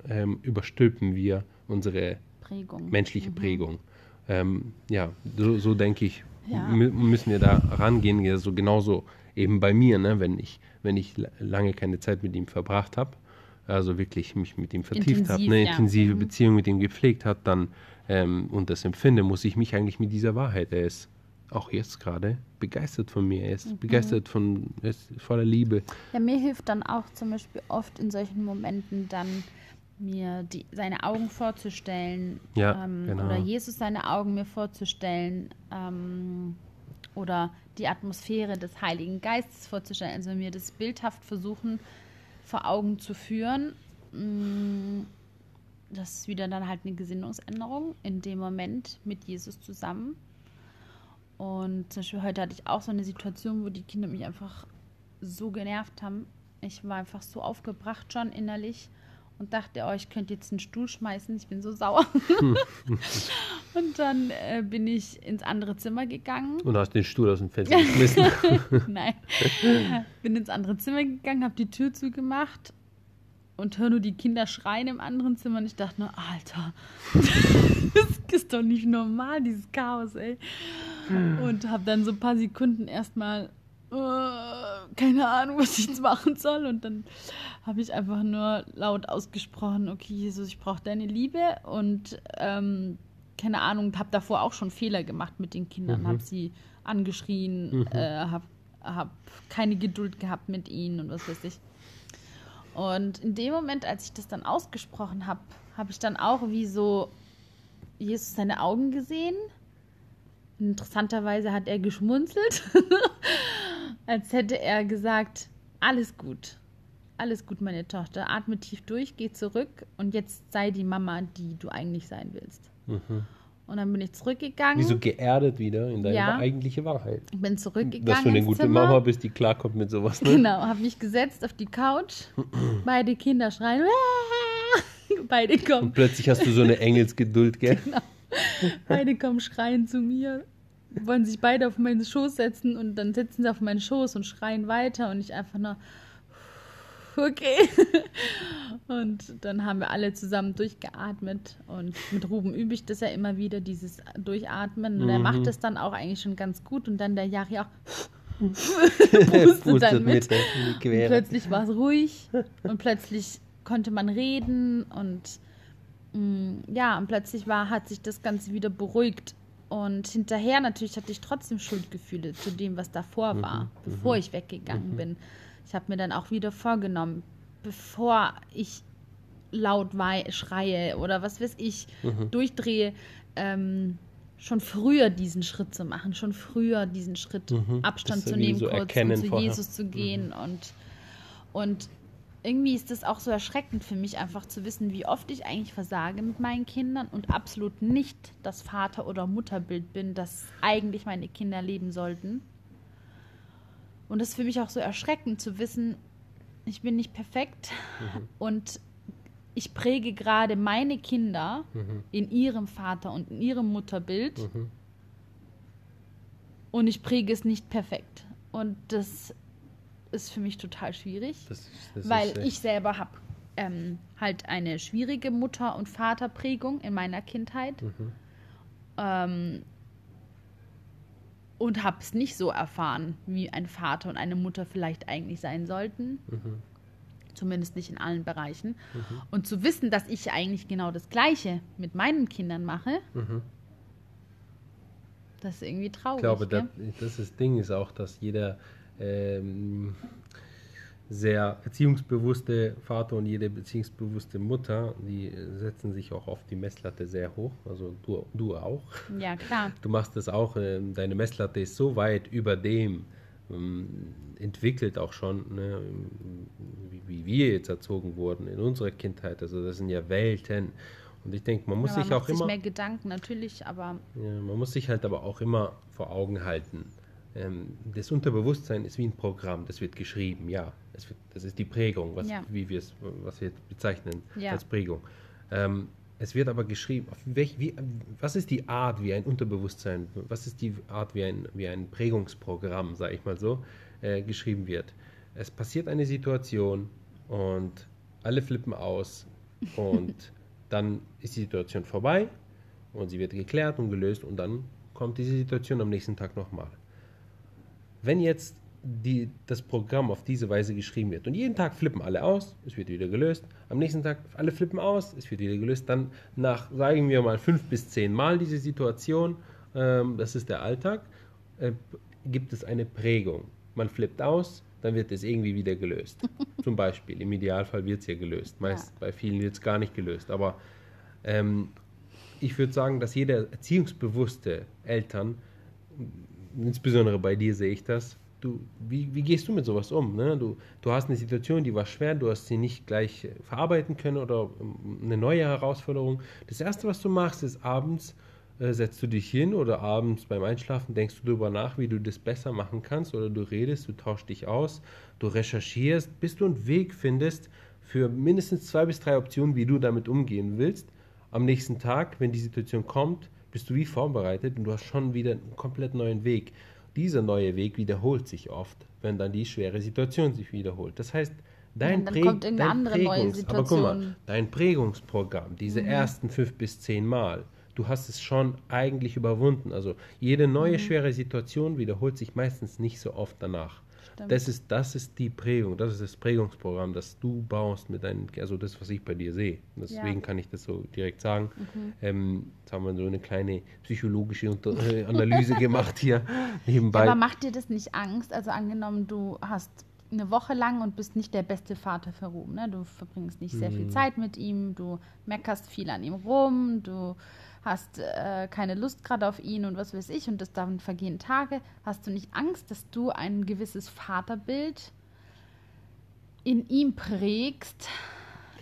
ähm, überstülpen wir unsere Prägung. menschliche Prägung. Ähm, ja, so, so denke ich, Ja. mü- müssen wir da rangehen. Ja, so genauso eben bei mir, ne, wenn ich, wenn ich la- lange keine Zeit mit ihm verbracht habe, also wirklich mich mit ihm vertieft habe, eine ja. intensive Mhm. Beziehung mit ihm gepflegt hat, dann ähm, und das empfinde, muss ich mich eigentlich mit dieser Wahrheit, er ist auch jetzt gerade begeistert von mir, er ist Mhm. begeistert von, er ist voller Liebe. Ja, mir hilft dann auch zum Beispiel oft in solchen Momenten dann mir die, seine Augen vorzustellen Ja, ähm, genau. oder Jesus seine Augen mir vorzustellen ähm, oder die Atmosphäre des Heiligen Geistes vorzustellen, also mir das bildhaft versuchen vor Augen zu führen. Mm, Das ist wieder dann halt eine Gesinnungsänderung in dem Moment mit Jesus zusammen. Und zum Beispiel heute hatte ich auch so eine Situation, wo die Kinder mich einfach so genervt haben. Ich war einfach so aufgebracht schon innerlich und dachte, oh, ich könnte jetzt einen Stuhl schmeißen, ich bin so sauer. und dann äh, bin ich ins andere Zimmer gegangen. Und hast den Stuhl aus dem Fenster geschmissen. Nein. bin ins andere Zimmer gegangen, habe die Tür zugemacht und höre nur die Kinder schreien im anderen Zimmer und ich dachte nur, Alter, das ist doch nicht normal, dieses Chaos, ey. Und habe dann so ein paar Sekunden erstmal keine Ahnung, was ich jetzt machen soll. Und dann habe ich einfach nur laut ausgesprochen, okay, Jesus, ich brauche deine Liebe. Und ähm, keine Ahnung, habe davor auch schon Fehler gemacht mit den Kindern, Mhm. habe sie angeschrien, äh, habe hab keine Geduld gehabt mit ihnen und was weiß ich. Und in dem Moment, als ich das dann ausgesprochen habe, habe ich dann auch wie so Jesus seine Augen gesehen. Interessanterweise hat er geschmunzelt, als hätte er gesagt, alles gut. Alles gut, meine Tochter. Atme tief durch, geh zurück und jetzt sei die Mama, die du eigentlich sein willst. Und dann bin ich zurückgegangen. Wie so geerdet wieder in deine Ja. eigentliche Wahrheit. bin zurückgegangen. Dass du eine gute Zimmer. Mama bist, die klarkommt mit sowas. Ne? Genau, habe mich gesetzt auf die Couch. Beide Kinder schreien. Beide kommen, Und plötzlich hast du so eine Engelsgeduld, gell? beide kommen schreien zu mir. Wollen sich beide auf meinen Schoß setzen und dann sitzen sie auf meinen Schoß und schreien weiter und ich einfach nur okay. Und dann haben wir alle zusammen durchgeatmet. Und mit Ruben übe ich das ja immer wieder, dieses Durchatmen. Und er macht Mhm. das dann auch eigentlich schon ganz gut. Und dann der Jari auch pustet dann mit. Quere. plötzlich war es ruhig und plötzlich konnte man reden und mm, ja, und plötzlich war, hat sich das Ganze wieder beruhigt. Und hinterher natürlich hatte ich trotzdem Schuldgefühle zu dem, was davor war, bevor ich weggegangen bin. Ich habe mir dann auch wieder vorgenommen, bevor ich laut schreie oder was weiß ich, durchdrehe, ähm, schon früher diesen Schritt zu machen, schon früher diesen Schritt Mhm. Abstand Das zu nehmen, so kurz und zu vorher. Jesus zu gehen und und irgendwie ist das auch so erschreckend für mich, einfach zu wissen, wie oft ich eigentlich versage mit meinen Kindern und absolut nicht das Vater- oder Mutterbild bin, das eigentlich meine Kinder leben sollten. Und es ist für mich auch so erschreckend zu wissen, ich bin nicht perfekt und ich präge gerade meine Kinder Mhm. in ihrem Vater und in ihrem Mutterbild Mhm. und ich präge es nicht perfekt. Und das ist für mich total schwierig. Das, das Weil ich selber habe ähm, halt eine schwierige Mutter- und Vaterprägung in meiner Kindheit. Mhm. Ähm, und habe es nicht so erfahren, wie ein Vater und eine Mutter vielleicht eigentlich sein sollten. Mhm. Zumindest nicht in allen Bereichen. Und zu wissen, dass ich eigentlich genau das Gleiche mit meinen Kindern mache, Mhm. das ist irgendwie traurig. Ich glaube, das, das ist Ding ist auch, dass jeder ähm, sehr erziehungsbewusste Vater und jede beziehungsbewusste Mutter, die setzen sich auch auf die Messlatte sehr hoch. Also du, du auch. ja, klar. Du machst das auch, ähm, deine Messlatte ist so weit über dem ähm, entwickelt auch schon, ne, wie, wie wir jetzt erzogen wurden in unserer Kindheit. Also das sind ja Welten. Und ich denke, man muss Ja, man sich auch sich immer. mehr Gedanken, natürlich, aber Ja, man muss sich halt aber auch immer vor Augen halten. Ähm, das Unterbewusstsein ist wie ein Programm, das wird geschrieben, ja. Das, wird, das ist die Prägung, was, Ja. wie wir es, was wir bezeichnen Ja. als Prägung. Ähm, es wird aber geschrieben, welch, wie, was ist die Art, wie ein Unterbewusstsein, was ist die Art, wie ein, wie ein Prägungsprogramm, sage ich mal so, äh, geschrieben wird. Es passiert eine Situation und alle flippen aus und dann ist die Situation vorbei und sie wird geklärt und gelöst und dann kommt diese Situation am nächsten Tag nochmal. Wenn jetzt die, das Programm auf diese Weise geschrieben wird und jeden Tag flippen alle aus, es wird wieder gelöst, am nächsten Tag alle flippen aus, es wird wieder gelöst, dann nach, sagen wir mal, fünf bis zehn Mal diese Situation, ähm, das ist der Alltag, äh, gibt es eine Prägung. Man flippt aus, dann wird es irgendwie wieder gelöst. Zum Beispiel, im Idealfall wird es ja gelöst. Meist Ja. bei vielen wird es gar nicht gelöst. Aber ähm, ich würde sagen, dass jeder erziehungsbewusste Eltern, insbesondere bei dir sehe ich das, du, wie, wie gehst du mit sowas um? Ne? Du, du hast eine Situation, die war schwer, du hast sie nicht gleich verarbeiten können oder ähm, eine neue Herausforderung. Das Erste, was du machst, ist abends äh, setzt du dich hin oder abends beim Einschlafen denkst du darüber nach, wie du das besser machen kannst oder du redest, du tauschst dich aus, du recherchierst, bis du einen Weg findest für mindestens zwei bis drei Optionen, wie du damit umgehen willst. Am nächsten Tag, wenn die Situation kommt, bist du wie vorbereitet und du hast schon wieder einen komplett neuen Weg. Dieser neue Weg wiederholt sich oft, wenn dann die schwere Situation sich wiederholt. Das heißt, dein, Ja, Prä- dein Prägungs- aber guck mal. Mhm. dein Prägungsprogramm, diese ersten fünf bis zehn Mal, du hast es schon eigentlich überwunden. Also jede neue Mhm. schwere Situation wiederholt sich meistens nicht so oft danach. Das ist, das ist die Prägung, das ist das Prägungsprogramm, das du baust mit deinen, also das, was ich bei dir sehe. Deswegen Ja. Mhm. kann ich das so direkt sagen. Ähm, jetzt haben wir so eine kleine psychologische äh, Analyse gemacht hier nebenbei. Aber macht dir das nicht Angst? Also angenommen, du hast eine Woche lang und bist nicht der beste Vater für Ruhm. Ne? Du verbringst nicht sehr Mhm. viel Zeit mit ihm, du meckerst viel an ihm rum, du hast äh, keine Lust gerade auf ihn und was weiß ich und das dann vergehen Tage. Hast du nicht Angst, dass du ein gewisses Vaterbild in ihm prägst,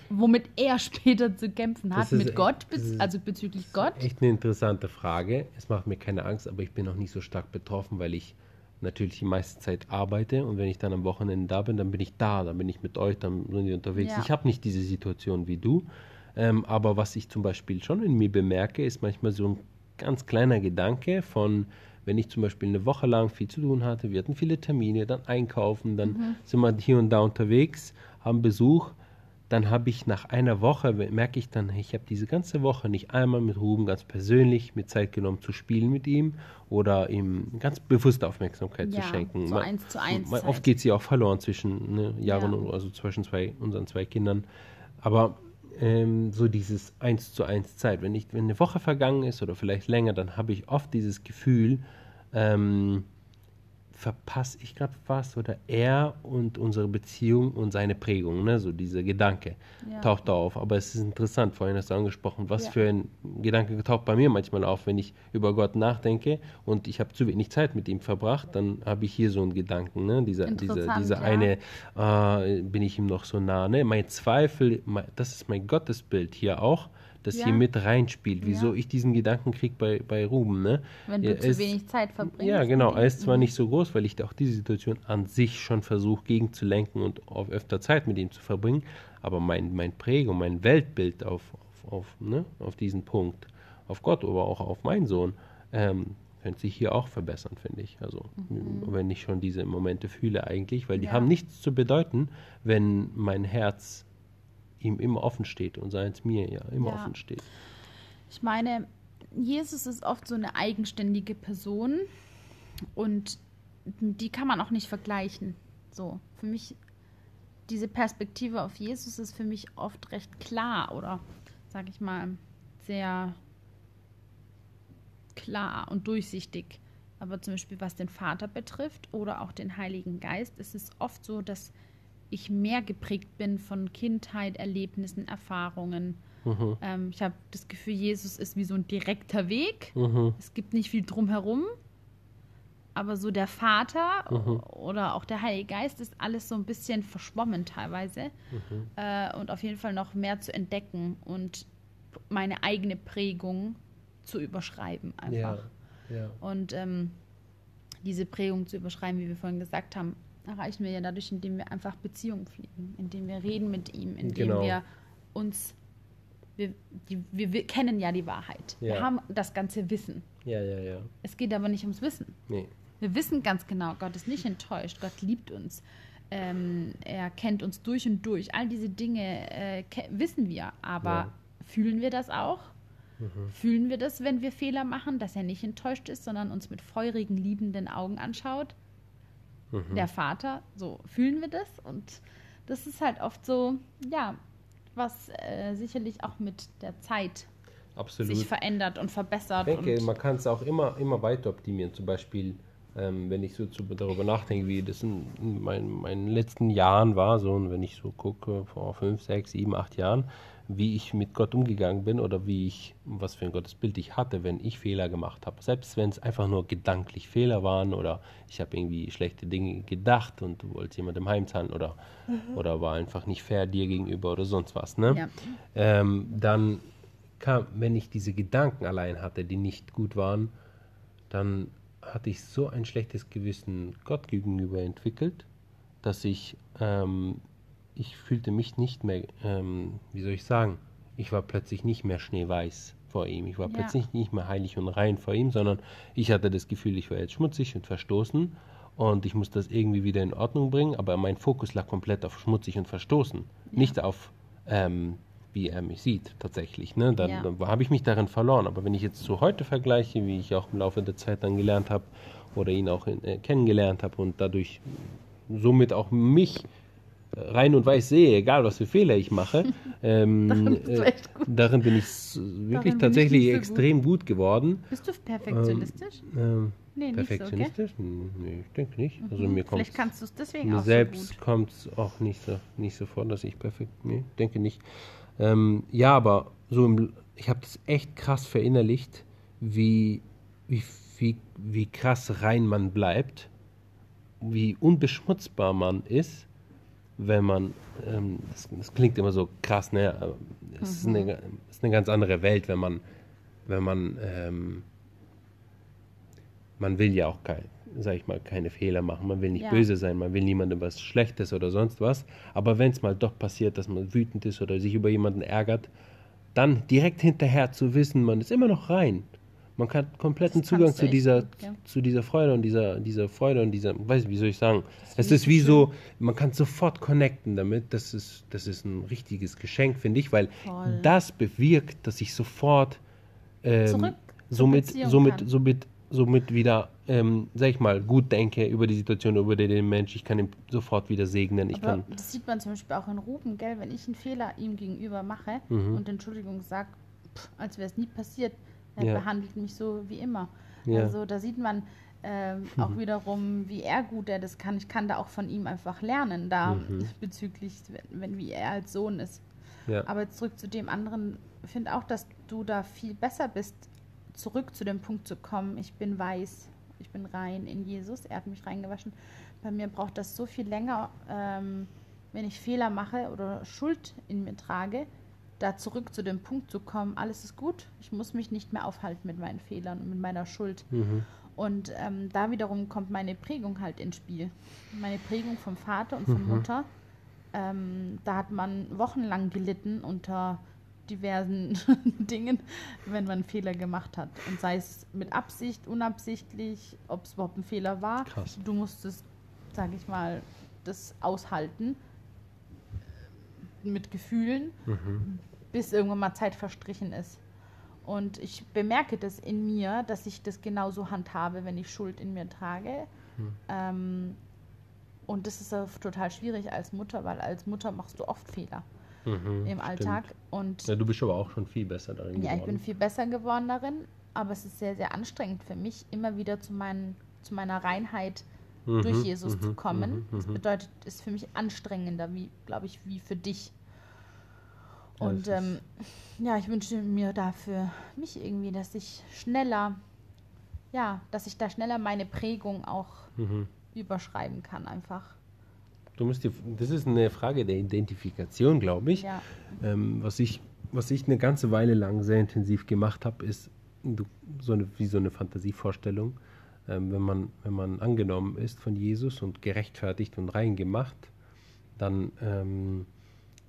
womit er später zu kämpfen hat mit echt- Gott, also bezüglich Gott? Echt eine interessante Frage. Es macht mir keine Angst, aber ich bin noch nicht so stark betroffen, weil ich natürlich die meiste Zeit arbeite und wenn ich dann am Wochenende da bin, dann bin ich da, dann bin ich mit euch, dann sind wir unterwegs. Ja. Ich habe nicht diese Situation wie du, ähm, aber was ich zum Beispiel schon in mir bemerke, ist manchmal so ein ganz kleiner Gedanke von, wenn ich zum Beispiel eine Woche lang viel zu tun hatte, wir hatten viele Termine, dann einkaufen, dann mhm. sind wir hier und da unterwegs, haben Besuch, dann habe ich nach einer Woche, merke ich dann, ich habe diese ganze Woche nicht einmal mit Ruben ganz persönlich mit Zeit genommen zu spielen mit ihm oder ihm ganz bewusste Aufmerksamkeit ja, zu schenken. So eins zu eins. Man, oft geht sie auch verloren zwischen ne, Jahren, ja. also zwischen zwei, unseren zwei Kindern. Aber ähm, so dieses eins zu eins Zeit. Wenn, ich, wenn eine Woche vergangen ist oder vielleicht länger, dann habe ich oft dieses Gefühl, ähm, verpasse ich gerade was oder er und unsere Beziehung und seine Prägung, ne? so dieser Gedanke ja. taucht da auf. Aber es ist interessant, vorhin hast du angesprochen, was ja. für ein Gedanke taucht bei mir manchmal auf, wenn ich über Gott nachdenke und ich habe zu wenig Zeit mit ihm verbracht, dann habe ich hier so einen Gedanken, ne? dieser, dieser, dieser ja. eine, äh, bin ich ihm noch so nah. Ne? Mein Zweifel, mein, das ist mein Gottesbild hier auch das ja. hier mit reinspielt, wieso ja. ich diesen Gedanken kriege bei, bei Ruben. Ne? Wenn du ja, zu wenig Zeit verbringst. Ja, genau. Er ist zwar mhm. nicht so groß, weil ich auch diese Situation an sich schon versuche gegenzulenken und auf öfter Zeit mit ihm zu verbringen, aber mein, mein Prägung, mein Weltbild auf, auf, auf, ne, auf diesen Punkt, auf Gott, aber auch auf meinen Sohn, ähm, könnte sich hier auch verbessern, finde ich. Also, mhm. wenn ich schon diese Momente fühle eigentlich, weil die haben nichts zu bedeuten, wenn mein Herz ihm immer offen steht und seins mir ja immer ja. offen steht. Ich meine, Jesus ist oft so eine eigenständige Person und die kann man auch nicht vergleichen. So, für mich, diese Perspektive auf Jesus ist für mich oft recht klar oder, sag ich mal, sehr klar und durchsichtig. Aber zum Beispiel was den Vater betrifft oder auch den Heiligen Geist, ist es oft so, dass ich mehr geprägt bin von Kindheit, Erlebnissen, Erfahrungen. Mhm. Ähm, ich habe das Gefühl, Jesus ist wie so ein direkter Weg. Mhm. Es gibt nicht viel drumherum. Aber so der Vater mhm. oder auch der Heilige Geist ist alles so ein bisschen verschwommen teilweise. Mhm. Äh, und auf jeden Fall noch mehr zu entdecken und meine eigene Prägung zu überschreiben einfach. Ja, ja. Und ähm, diese Prägung zu überschreiben, wie wir vorhin gesagt haben, erreichen wir ja dadurch, indem wir einfach Beziehungen pflegen, indem wir reden mit ihm, indem genau. wir uns, wir, die, wir, wir, kennen ja die Wahrheit. Ja. Wir haben das ganze Wissen. Ja, ja, ja. Es geht aber nicht ums Wissen. Nee. Wir wissen ganz genau, Gott ist nicht enttäuscht, Gott liebt uns. Ähm, er kennt uns durch und durch. All diese Dinge äh, wissen wir, aber ja. fühlen wir das auch? Mhm. Fühlen wir das, wenn wir Fehler machen, dass er nicht enttäuscht ist, sondern uns mit feurigen, liebenden Augen anschaut? Mhm. der Vater. So fühlen wir das und das ist halt oft so, ja, was äh, sicherlich auch mit der Zeit Absolut. sich verändert und verbessert. Ich denke, man kann es auch immer, immer weiter optimieren. Zum Beispiel, ähm, wenn ich so zu, darüber nachdenke, wie das in, in mein, meinen letzten Jahren war, so und wenn ich so gucke, vor fünf, sechs, sieben, acht Jahren, wie ich mit Gott umgegangen bin oder wie ich, was für ein Gottesbild ich hatte, wenn ich Fehler gemacht habe. Selbst wenn es einfach nur gedanklich Fehler waren oder ich habe irgendwie schlechte Dinge gedacht und du wolltest jemandem heimzahlen oder, mhm. oder war einfach nicht fair dir gegenüber oder sonst was. Ne? Ja. Ähm, dann kam, wenn ich diese Gedanken allein hatte, die nicht gut waren, dann hatte ich so ein schlechtes Gewissen Gott gegenüber entwickelt, dass ich ähm, ich fühlte mich nicht mehr, ähm, wie soll ich sagen, ich war plötzlich nicht mehr schneeweiß vor ihm. Ich war ja. plötzlich nicht mehr heilig und rein vor ihm, sondern ich hatte das Gefühl, ich war jetzt schmutzig und verstoßen und ich muss das irgendwie wieder in Ordnung bringen, aber mein Fokus lag komplett auf schmutzig und verstoßen, ja. nicht auf, ähm, wie er mich sieht tatsächlich. Ne? Dann, ja. dann habe ich mich darin verloren. Aber wenn ich jetzt zu heute vergleiche, wie ich auch im Laufe der Zeit dann gelernt habe oder ihn auch in, äh, kennengelernt habe und dadurch somit auch mich rein und weiß sehe, egal was für Fehler ich mache, ähm, darin, äh, darin, bin ich wirklich darin tatsächlich ich extrem gut. gut. geworden. Bist du perfektionistisch? Ähm, ähm, nee, perfektionistisch? So, okay? Nee, ich denke nicht. Mhm. Also mir Vielleicht kannst du es deswegen mir auch selbst so kommt es auch nicht so, nicht so vor, dass ich perfekt, nee, denke nicht. Ähm, ja, aber so im, ich habe das echt krass verinnerlicht, wie, wie, wie, wie krass rein man bleibt, wie unbeschmutzbar man ist wenn man, ähm, das, das, klingt immer so krass, ne? Es, mhm. ist eine, es ist eine ganz andere Welt, wenn man, wenn man, ähm, man will ja auch kein, sag ich mal, keine Fehler machen, man will nicht ja. böse sein, man will niemandem was Schlechtes oder sonst was, aber wenn es mal doch passiert, dass man wütend ist oder sich über jemanden ärgert, dann direkt hinterher zu wissen, man ist immer noch rein. Man hat kompletten Das Zugang zu dieser, gut, ja. zu dieser Freude und dieser, dieser Freude und dieser, weiß ich, wie soll ich sagen? es finde ist wie so so, man kann sofort connecten damit. Das ist, das ist ein richtiges Geschenk, finde ich, weil Voll. das bewirkt, dass ich sofort ähm, Zurück zur somit, somit, kann. somit, somit wieder, ähm, sag ich mal, gut denke über die Situation, über den Mensch. Ich kann ihn sofort wieder segnen. Ich Aber kann, das sieht man zum Beispiel auch in Ruben, gell? Wenn ich einen Fehler ihm gegenüber mache Mhm. und Entschuldigung sage, als wäre es nie passiert, er Ja. behandelt mich so wie immer. Ja. Also da sieht man ähm, auch wiederum, wie er gut er das kann. Ich kann da auch von ihm einfach lernen, da Mhm. bezüglich, wenn, wenn wie er als Sohn ist. ja. Aber zurück zu dem anderen, ich finde auch, dass du da viel besser bist, zurück zu dem Punkt zu kommen, ich bin weiß, ich bin rein in Jesus, er hat mich reingewaschen. Bei mir braucht das so viel länger, ähm, wenn ich Fehler mache oder Schuld in mir trage, da zurück zu dem Punkt zu kommen, alles ist gut, ich muss mich nicht mehr aufhalten mit meinen Fehlern und mit meiner Schuld. Mhm. Und ähm, da wiederum kommt meine Prägung halt ins Spiel. Meine Prägung vom Vater und von Mutter. Ähm, da hat man wochenlang gelitten unter diversen Dingen, wenn man Fehler gemacht hat. Und sei es mit Absicht, unabsichtlich, ob es überhaupt ein Fehler war. Krass. Du musstest, sage ich mal, das aushalten mit Gefühlen, Mhm. Bis irgendwann mal Zeit verstrichen ist. Und ich bemerke das in mir, dass ich das genauso handhabe, wenn ich Schuld in mir trage. Hm. Ähm, und das ist auch total schwierig als Mutter, weil als Mutter machst du oft Fehler Mhm, im stimmt. Alltag. Und Ja, du bist aber auch schon viel besser darin ja, ich geworden. bin viel besser geworden darin, aber es ist sehr, sehr anstrengend für mich, immer wieder zu, meinen, zu meiner Reinheit Mhm, durch Jesus zu mhm, kommen. mhm, Das mhm. bedeutet, ist für mich anstrengender, wie, glaube ich, wie für dich. Und das ähm, ja, ich wünsche mir dafür mich irgendwie, dass ich schneller, ja, dass ich da schneller meine Prägung auch Mhm. überschreiben kann, einfach. Du musst dir, das ist eine Frage der Identifikation, glaube ich. Ja, Ähm, was ich. Was ich eine ganze Weile lang sehr intensiv gemacht habe, ist du, so eine, wie so eine Fantasievorstellung. Ähm, wenn, man, wenn man angenommen ist von Jesus und gerechtfertigt und rein gemacht, dann ähm,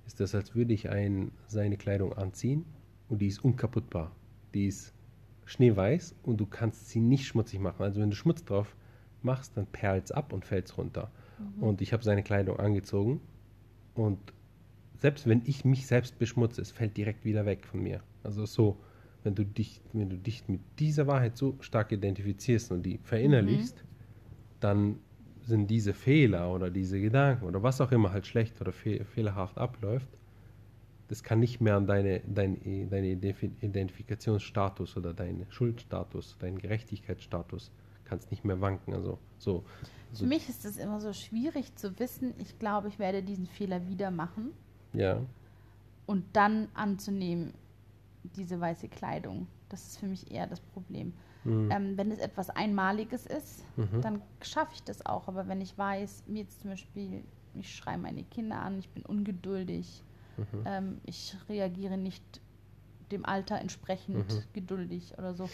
ist das, als würde ich ein, seine Kleidung anziehen und die ist unkaputtbar. Die ist schneeweiß und du kannst sie nicht schmutzig machen. Also wenn du Schmutz drauf machst, dann perlt es ab und fällt runter. Und ich habe seine Kleidung angezogen und selbst wenn ich mich selbst beschmutze, es fällt direkt wieder weg von mir. Also so, wenn du dich, wenn du dich mit dieser Wahrheit so stark identifizierst und die verinnerlichst, dann sind diese Fehler oder diese Gedanken oder was auch immer halt schlecht oder fe fehlerhaft abläuft, das kann nicht mehr an deine, dein, deine Identif- Identifikationsstatus oder deinen Schuldstatus, deinen Gerechtigkeitsstatus kannst nicht mehr wanken. Also so. für so mich ist es immer so schwierig zu wissen, ich glaube, ich werde diesen Fehler wieder machen ja. und dann anzunehmen, diese weiße Kleidung. Das ist für mich eher das Problem. Mhm. Ähm, wenn es etwas Einmaliges ist, Mhm. dann schaffe ich das auch. Aber wenn ich weiß, mir jetzt zum Beispiel, ich schreie meine Kinder an, ich bin ungeduldig, Mhm. ähm, ich reagiere nicht dem Alter entsprechend Mhm. geduldig oder so.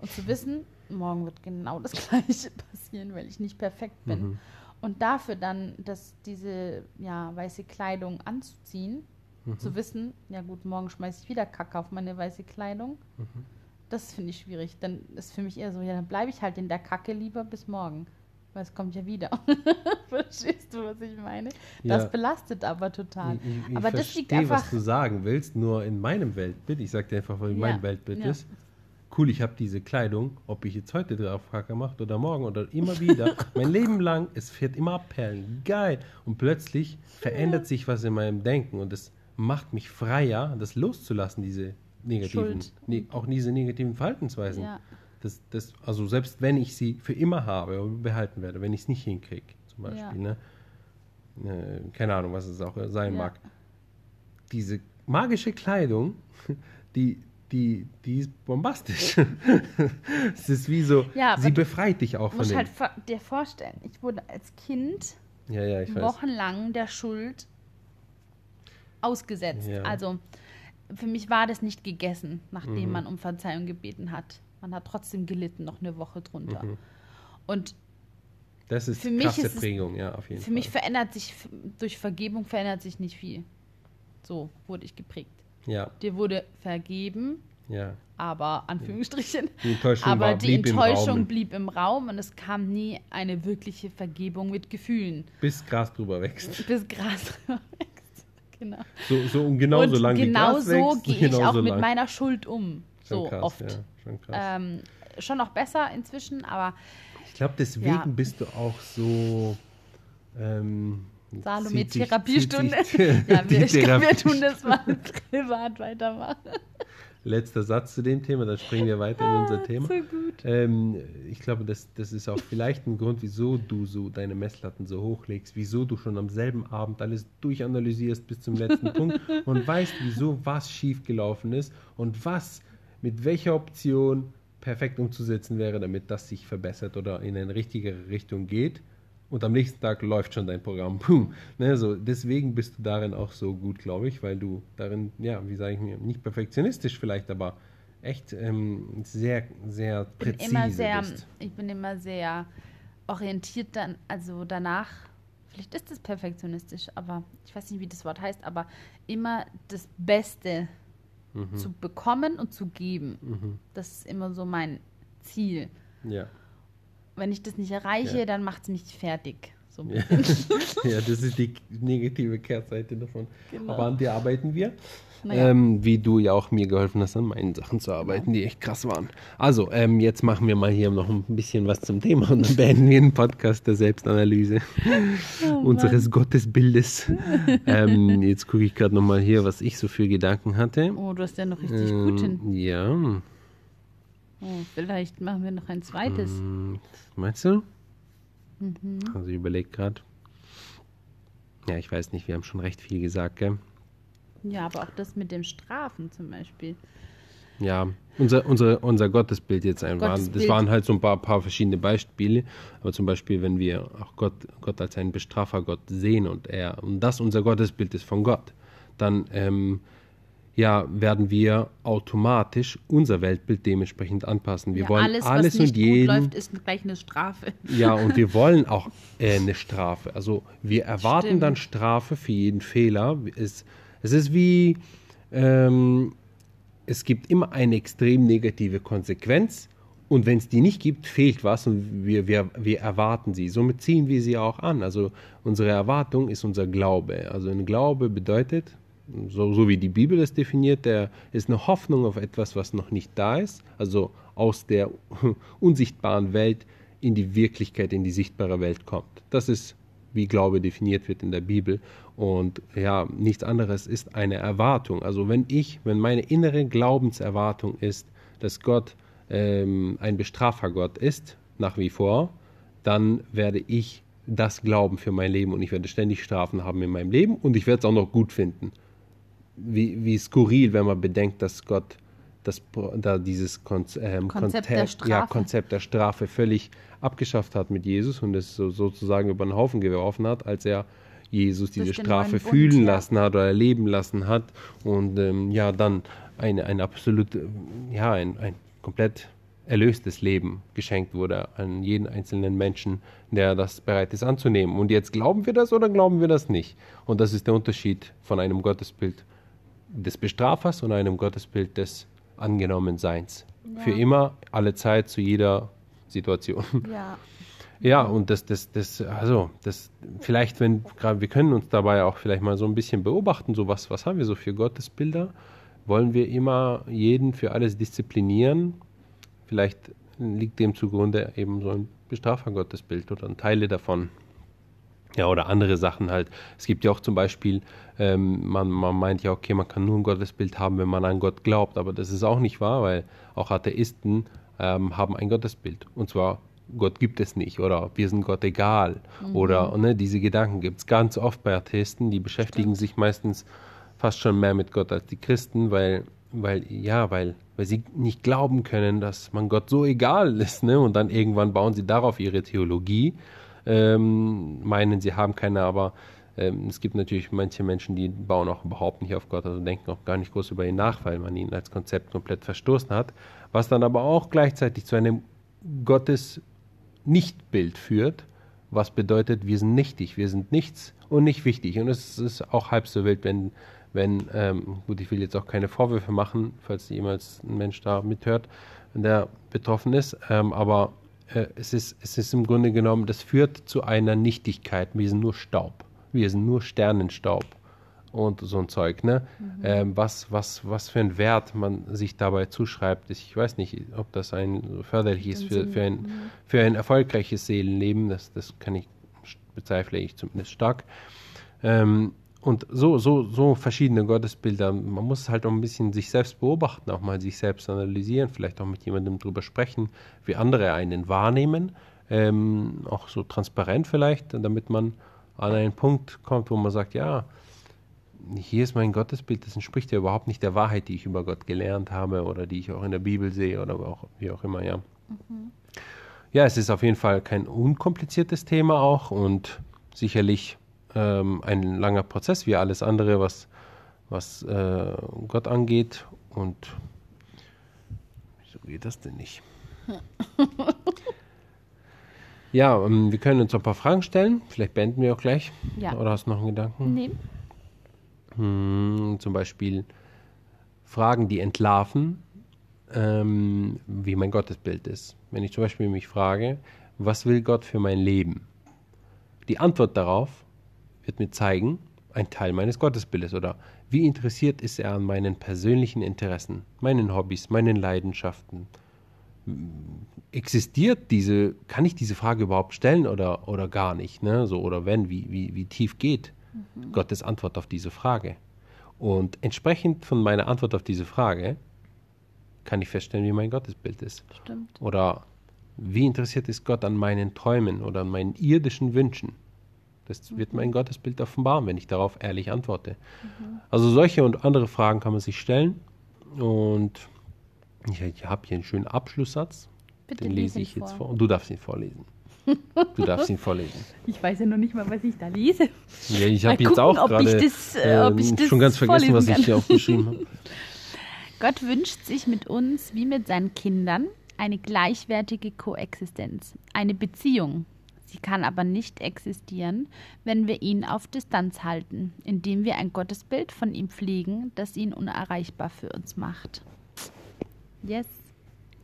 Und zu wissen, morgen wird genau das Gleiche passieren, weil ich nicht perfekt bin. Mhm. Und dafür dann, dass diese ja, weiße Kleidung anzuziehen, Mhm. zu wissen, ja gut, morgen schmeiße ich wieder Kacke auf meine weiße Kleidung. Mhm. Das finde ich schwierig. Dann ist für mich eher so, ja, dann bleibe ich halt in der Kacke lieber bis morgen. Weil es kommt ja wieder. Verstehst du, was ich meine? Das Ja. belastet aber total. Ich, ich, ich aber das liegt verstehe, einfach. was du sagen willst, nur in meinem Weltbild, ich sag dir einfach, was Ja, mein Weltbild ja. ist. Cool, ich habe diese Kleidung, ob ich jetzt heute drauf Kacke macht oder morgen oder immer wieder, mein Leben lang, es fährt immer abperlen. Geil. Und plötzlich verändert sich was in meinem Denken und es macht mich freier, das loszulassen, diese negativen, ne, auch diese negativen Verhaltensweisen. Ja. Das, das, also selbst wenn ich sie für immer habe und behalten werde, wenn ich es nicht hinkriege, zum Beispiel, ne? Äh, keine Ahnung, was es auch sein Ja. mag. Diese magische Kleidung, die, die, die ist bombastisch. es ist wie so, Ja, sie befreit dich auch von dem. halt vor- dir vorstellen, ich wurde als Kind ja, ja, ich weiß. wochenlang der Schuld ausgesetzt. Ja. Also für mich war das nicht gegessen, nachdem Mhm. man um Verzeihung gebeten hat. Man hat trotzdem gelitten, noch eine Woche drunter. Mhm. Und Das ist für mich krasse ist es- Prägung, ja, auf jeden für Fall. mich verändert sich, durch Vergebung verändert sich nicht viel. So wurde ich geprägt. ja, Dir wurde vergeben, Ja. Aber, Anführungsstrichen. Die Enttäuschung aber war, die blieb im Enttäuschung Raum. blieb im Raum und es kam nie eine wirkliche Vergebung mit Gefühlen. Bis Gras drüber wächst. Bis Gras wächst. Genau. So, so um genauso und lang wie genau so gehe ich genauso auch mit lang. meiner Schuld um. Schon So krass, oft. Ja, schon. Ähm, schon noch besser inzwischen, aber ich glaube, deswegen ja. bist du auch so. Ähm, Salome Therapiestunde. ja, wir, ich glaub, wir Therapie- tun das mal privat weitermachen. Letzter Satz zu dem Thema, dann springen wir weiter in unser Thema. So gut. Ähm, ich glaube, das, das ist auch vielleicht ein Grund, wieso du so deine Messlatten so hochlegst, wieso du schon am selben Abend alles durchanalysierst bis zum letzten Punkt und weißt, wieso was schiefgelaufen ist und was mit welcher Option perfekt umzusetzen wäre, damit das sich verbessert oder in eine richtigere Richtung geht. Und am nächsten Tag läuft schon dein Programm. Boom. Ne, so, deswegen bist du darin auch so gut, glaube ich, weil du darin, ja, wie sage ich mir, nicht perfektionistisch vielleicht, aber echt ähm, sehr, sehr Ich bin präzise immer sehr, bist. ich bin immer sehr orientiert dann, also danach, vielleicht ist das perfektionistisch, aber ich weiß nicht, wie das Wort heißt, aber immer das Beste Mhm. zu bekommen und zu geben. Das ist immer so mein Ziel. Ja. Wenn ich das nicht erreiche, Ja. dann macht es mich fertig. So. Ja. ja, das ist die negative Kehrseite davon. Genau. Aber an der arbeiten wir. Naja. Ähm, wie du ja auch mir geholfen hast, an meinen Sachen zu arbeiten, die echt krass waren. Also, ähm, jetzt machen wir mal hier noch ein bisschen was zum Thema und dann beenden wir den Podcast der Selbstanalyse Oh unseres Gottesbildes. ähm, jetzt gucke ich gerade nochmal hier, was ich so für Gedanken hatte. Oh, du hast ja noch richtig gut hin. Ähm, ja, Oh, vielleicht machen wir noch ein zweites. Hm, meinst du? Mhm. Also ich überlege gerade. Ja, ich weiß nicht, wir haben schon recht viel gesagt, gell? Ja, aber auch das mit dem Strafen zum Beispiel. Ja, unser, unser, unser Gottesbild jetzt einfach. Das Gottesbild. waren halt so ein paar, paar verschiedene Beispiele. Aber zum Beispiel, wenn wir auch Gott, Gott als einen Bestrafer Gott sehen und er und das unser Gottesbild ist von Gott, dann ähm, ja, werden wir automatisch unser Weltbild dementsprechend anpassen. Wir ja, wollen alles, alles, was nicht und jeden. gut läuft, ist gleich eine Strafe. Ja, und wir wollen auch äh, eine Strafe. Also wir erwarten Stimmt. dann Strafe für jeden Fehler. Es, es ist wie, ähm, es gibt immer eine extrem negative Konsequenz und wenn es die nicht gibt, fehlt was und wir, wir, wir erwarten sie. Somit ziehen wir sie auch an. Also unsere Erwartung ist unser Glaube. Also ein Glaube bedeutet, so, so wie die Bibel es definiert, der ist eine Hoffnung auf etwas, was noch nicht da ist. Also aus der unsichtbaren Welt in die Wirklichkeit, in die sichtbare Welt kommt. Das ist, wie Glaube definiert wird in der Bibel. Und ja, nichts anderes ist eine Erwartung. Also wenn ich, wenn meine innere Glaubenserwartung ist, dass Gott ähm, ein Bestrafergott ist, nach wie vor, dann werde ich das glauben für mein Leben und ich werde ständig Strafen haben in meinem Leben und ich werde es auch noch gut finden. Wie, wie skurril, wenn man bedenkt, dass Gott das, da dieses Konz, ähm, Konzept der ja, Strafe. Konzept der Strafe völlig abgeschafft hat mit Jesus und es so, sozusagen über den Haufen geworfen hat, als er Jesus diese Durch den Strafe Bund, fühlen ja. lassen hat oder erleben lassen hat und ähm, ja dann eine, ein absolut, ja, ein, ein komplett erlöstes Leben geschenkt wurde an jeden einzelnen Menschen, der das bereit ist anzunehmen. Und jetzt glauben wir das oder glauben wir das nicht? Und das ist der Unterschied von einem Gottesbild des Bestrafers und einem Gottesbild des Angenommenseins. Für immer, alle Zeit, zu jeder Situation. Ja. Ja, und das, das, das, also, das, vielleicht, wenn, gerade, wir können uns dabei auch vielleicht mal so ein bisschen beobachten, so was, was haben wir so für Gottesbilder? Wollen wir immer jeden für alles disziplinieren? Vielleicht liegt dem zugrunde eben so ein Bestrafergottesbild oder Teile davon. Ja, oder andere Sachen halt. Es gibt ja auch zum Beispiel, ähm, man, man meint ja, okay, man kann nur ein Gottesbild haben, wenn man an Gott glaubt, aber das ist auch nicht wahr, weil auch Atheisten ähm, haben ein Gottesbild. Und zwar, Gott gibt es nicht oder wir sind Gott egal. Oder ne, diese Gedanken gibt es ganz oft bei Atheisten, die beschäftigen sich meistens fast schon mehr mit Gott als die Christen, weil, weil, ja, weil, weil sie nicht glauben können, dass man Gott so egal ist, ne? Und dann irgendwann bauen sie darauf ihre Theologie ähm, meinen, sie haben keine, aber ähm, es gibt natürlich manche Menschen, die bauen auch überhaupt nicht auf Gott, also denken auch gar nicht groß über ihn nach, weil man ihn als Konzept komplett verstoßen hat, was dann aber auch gleichzeitig zu einem Gottes-Nichtbild führt, was bedeutet, wir sind nichtig, wir sind nichts und nicht wichtig. Und es ist auch halb so wild, wenn, wenn, ähm, gut, ich will jetzt auch keine Vorwürfe machen, falls jemals ein Mensch da mithört, der betroffen ist, ähm, aber äh, es, ist, es ist im Grunde genommen, das führt zu einer Nichtigkeit. Wir sind nur Staub. Wir sind nur Sternenstaub und so ein Zeug. Ne? Mhm. Ähm, was, was, was für ein Wert man sich dabei zuschreibt, ich weiß nicht, ob das ein förderlich ist für, für, ein, mhm. für ein erfolgreiches Seelenleben. Das, das kann ich, bezweifle ich zumindest stark. Ähm, und so, so, so verschiedene Gottesbilder. Man muss halt auch ein bisschen sich selbst beobachten, auch mal sich selbst analysieren, vielleicht auch mit jemandem drüber sprechen, wie andere einen wahrnehmen. Ähm, auch so transparent vielleicht, damit man an einen Punkt kommt, wo man sagt, ja, hier ist mein Gottesbild, das entspricht ja überhaupt nicht der Wahrheit, die ich über Gott gelernt habe oder die ich auch in der Bibel sehe oder auch, wie auch immer, ja. Mhm. Ja, es ist auf jeden Fall kein unkompliziertes Thema auch und sicherlich ähm, ein langer Prozess wie alles andere, was, was äh, Gott angeht. Und wieso geht das denn nicht? ja, ähm, wir können uns ein paar Fragen stellen. Vielleicht beenden wir auch gleich. Ja. Oder hast du noch einen Gedanken? Nee. Hm, zum Beispiel Fragen, die entlarven, ähm, wie mein Gottesbild ist. Wenn ich zum Beispiel mich frage, was will Gott für mein Leben? Die Antwort darauf wird mir zeigen, ein Teil meines Gottesbildes oder wie interessiert ist er an meinen persönlichen Interessen, meinen Hobbys, meinen Leidenschaften. Existiert diese, kann ich diese Frage überhaupt stellen oder, oder gar nicht? Ne? So, oder wenn, wie, wie, wie tief geht mhm. Gottes Antwort auf diese Frage? Und entsprechend von meiner Antwort auf diese Frage kann ich feststellen, wie mein Gottesbild ist. Stimmt. Oder wie interessiert ist Gott an meinen Träumen oder an meinen irdischen Wünschen? Das wird mein Gottesbild offenbaren, wenn ich darauf ehrlich antworte. Mhm. Also solche und andere Fragen kann man sich stellen. Und ich, ich habe hier einen schönen Abschlusssatz. Bitte Den lese ich jetzt vor. vor. Du darfst ihn vorlesen. Du darfst ihn vorlesen. Ich weiß ja noch nicht mal, was ich da lese. Ja, ich habe jetzt auch gerade äh, schon ganz vergessen, was ich hier aufgeschrieben habe. Gott wünscht sich mit uns wie mit seinen Kindern eine gleichwertige Koexistenz, eine Beziehung, Sie kann aber nicht existieren, wenn wir ihn auf Distanz halten, indem wir ein Gottesbild von ihm pflegen, das ihn unerreichbar für uns macht. Yes.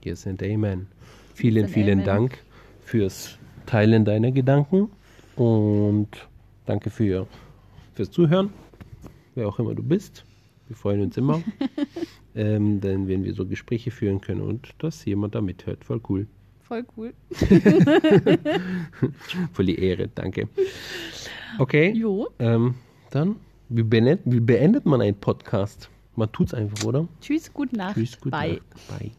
Yes and Amen. Vielen, yes vielen amen. Dank fürs Teilen deiner Gedanken und danke für, fürs Zuhören, wer auch immer du bist. Wir freuen uns immer, ähm, denn wenn wir so Gespräche führen können und dass jemand da mithört, voll cool. Voll cool. Voll die Ehre, danke. Okay. Jo. Ähm, dann, wie beendet, wie beendet man einen Podcast? Man tut es einfach, oder? Tschüss, gute Nacht. Tschüss, gute Bye. Nacht. Bye.